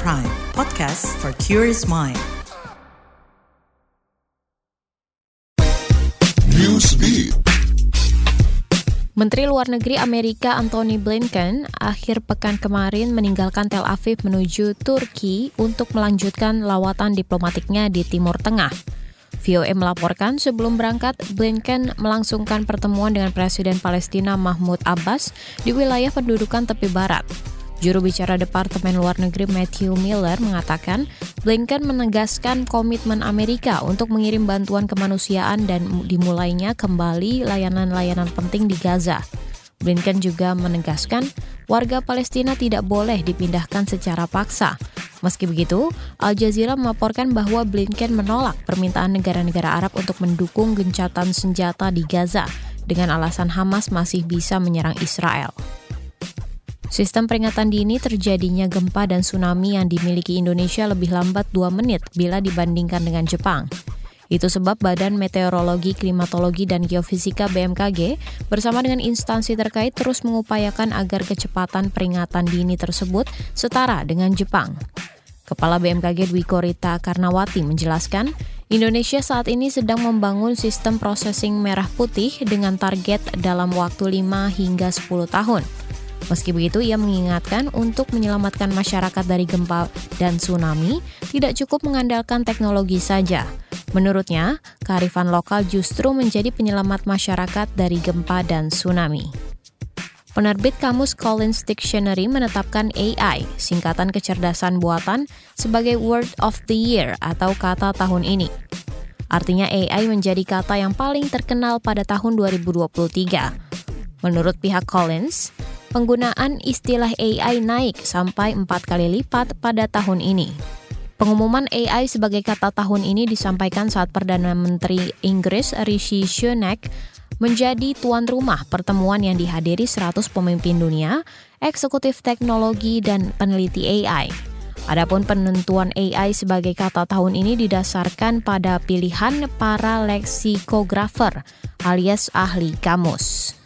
Prime, podcast for curious mind. Newsbeat. Menteri Luar Negeri Amerika Anthony Blinken akhir pekan kemarin meninggalkan Tel Aviv menuju Turki untuk melanjutkan lawatan diplomatiknya di Timur Tengah. VOA melaporkan sebelum berangkat, Blinken melangsungkan pertemuan dengan Presiden Palestina Mahmud Abbas di wilayah pendudukan tepi barat. Juru bicara Departemen Luar Negeri Matthew Miller mengatakan Blinken menegaskan komitmen Amerika untuk mengirim bantuan kemanusiaan dan dimulainya kembali layanan-layanan penting di Gaza. Blinken juga menegaskan warga Palestina tidak boleh dipindahkan secara paksa. Meski begitu, Al Jazeera melaporkan bahwa Blinken menolak permintaan negara-negara Arab untuk mendukung gencatan senjata di Gaza dengan alasan Hamas masih bisa menyerang Israel. Sistem peringatan dini terjadinya gempa dan tsunami yang dimiliki Indonesia lebih lambat 2 menit bila dibandingkan dengan Jepang. Itu sebab Badan Meteorologi, Klimatologi, dan Geofisika BMKG bersama dengan instansi terkait terus mengupayakan agar kecepatan peringatan dini tersebut setara dengan Jepang. Kepala BMKG Dwi Korita Karnawati menjelaskan, Indonesia saat ini sedang membangun sistem processing merah putih dengan target dalam waktu 5 hingga 10 tahun. Meski begitu, ia mengingatkan untuk menyelamatkan masyarakat dari gempa dan tsunami tidak cukup mengandalkan teknologi saja. Menurutnya, kearifan lokal justru menjadi penyelamat masyarakat dari gempa dan tsunami. Penerbit Kamus Collins Dictionary menetapkan AI, singkatan kecerdasan buatan, sebagai Word of the Year atau kata tahun ini. Artinya AI menjadi kata yang paling terkenal pada tahun 2023. Menurut pihak Collins, penggunaan istilah AI naik sampai empat kali lipat pada tahun ini. Pengumuman AI sebagai kata tahun ini disampaikan saat Perdana Menteri Inggris Rishi Sunak menjadi tuan rumah pertemuan yang dihadiri 100 pemimpin dunia, eksekutif teknologi, dan peneliti AI. Adapun penentuan AI sebagai kata tahun ini didasarkan pada pilihan para leksikografer alias ahli kamus.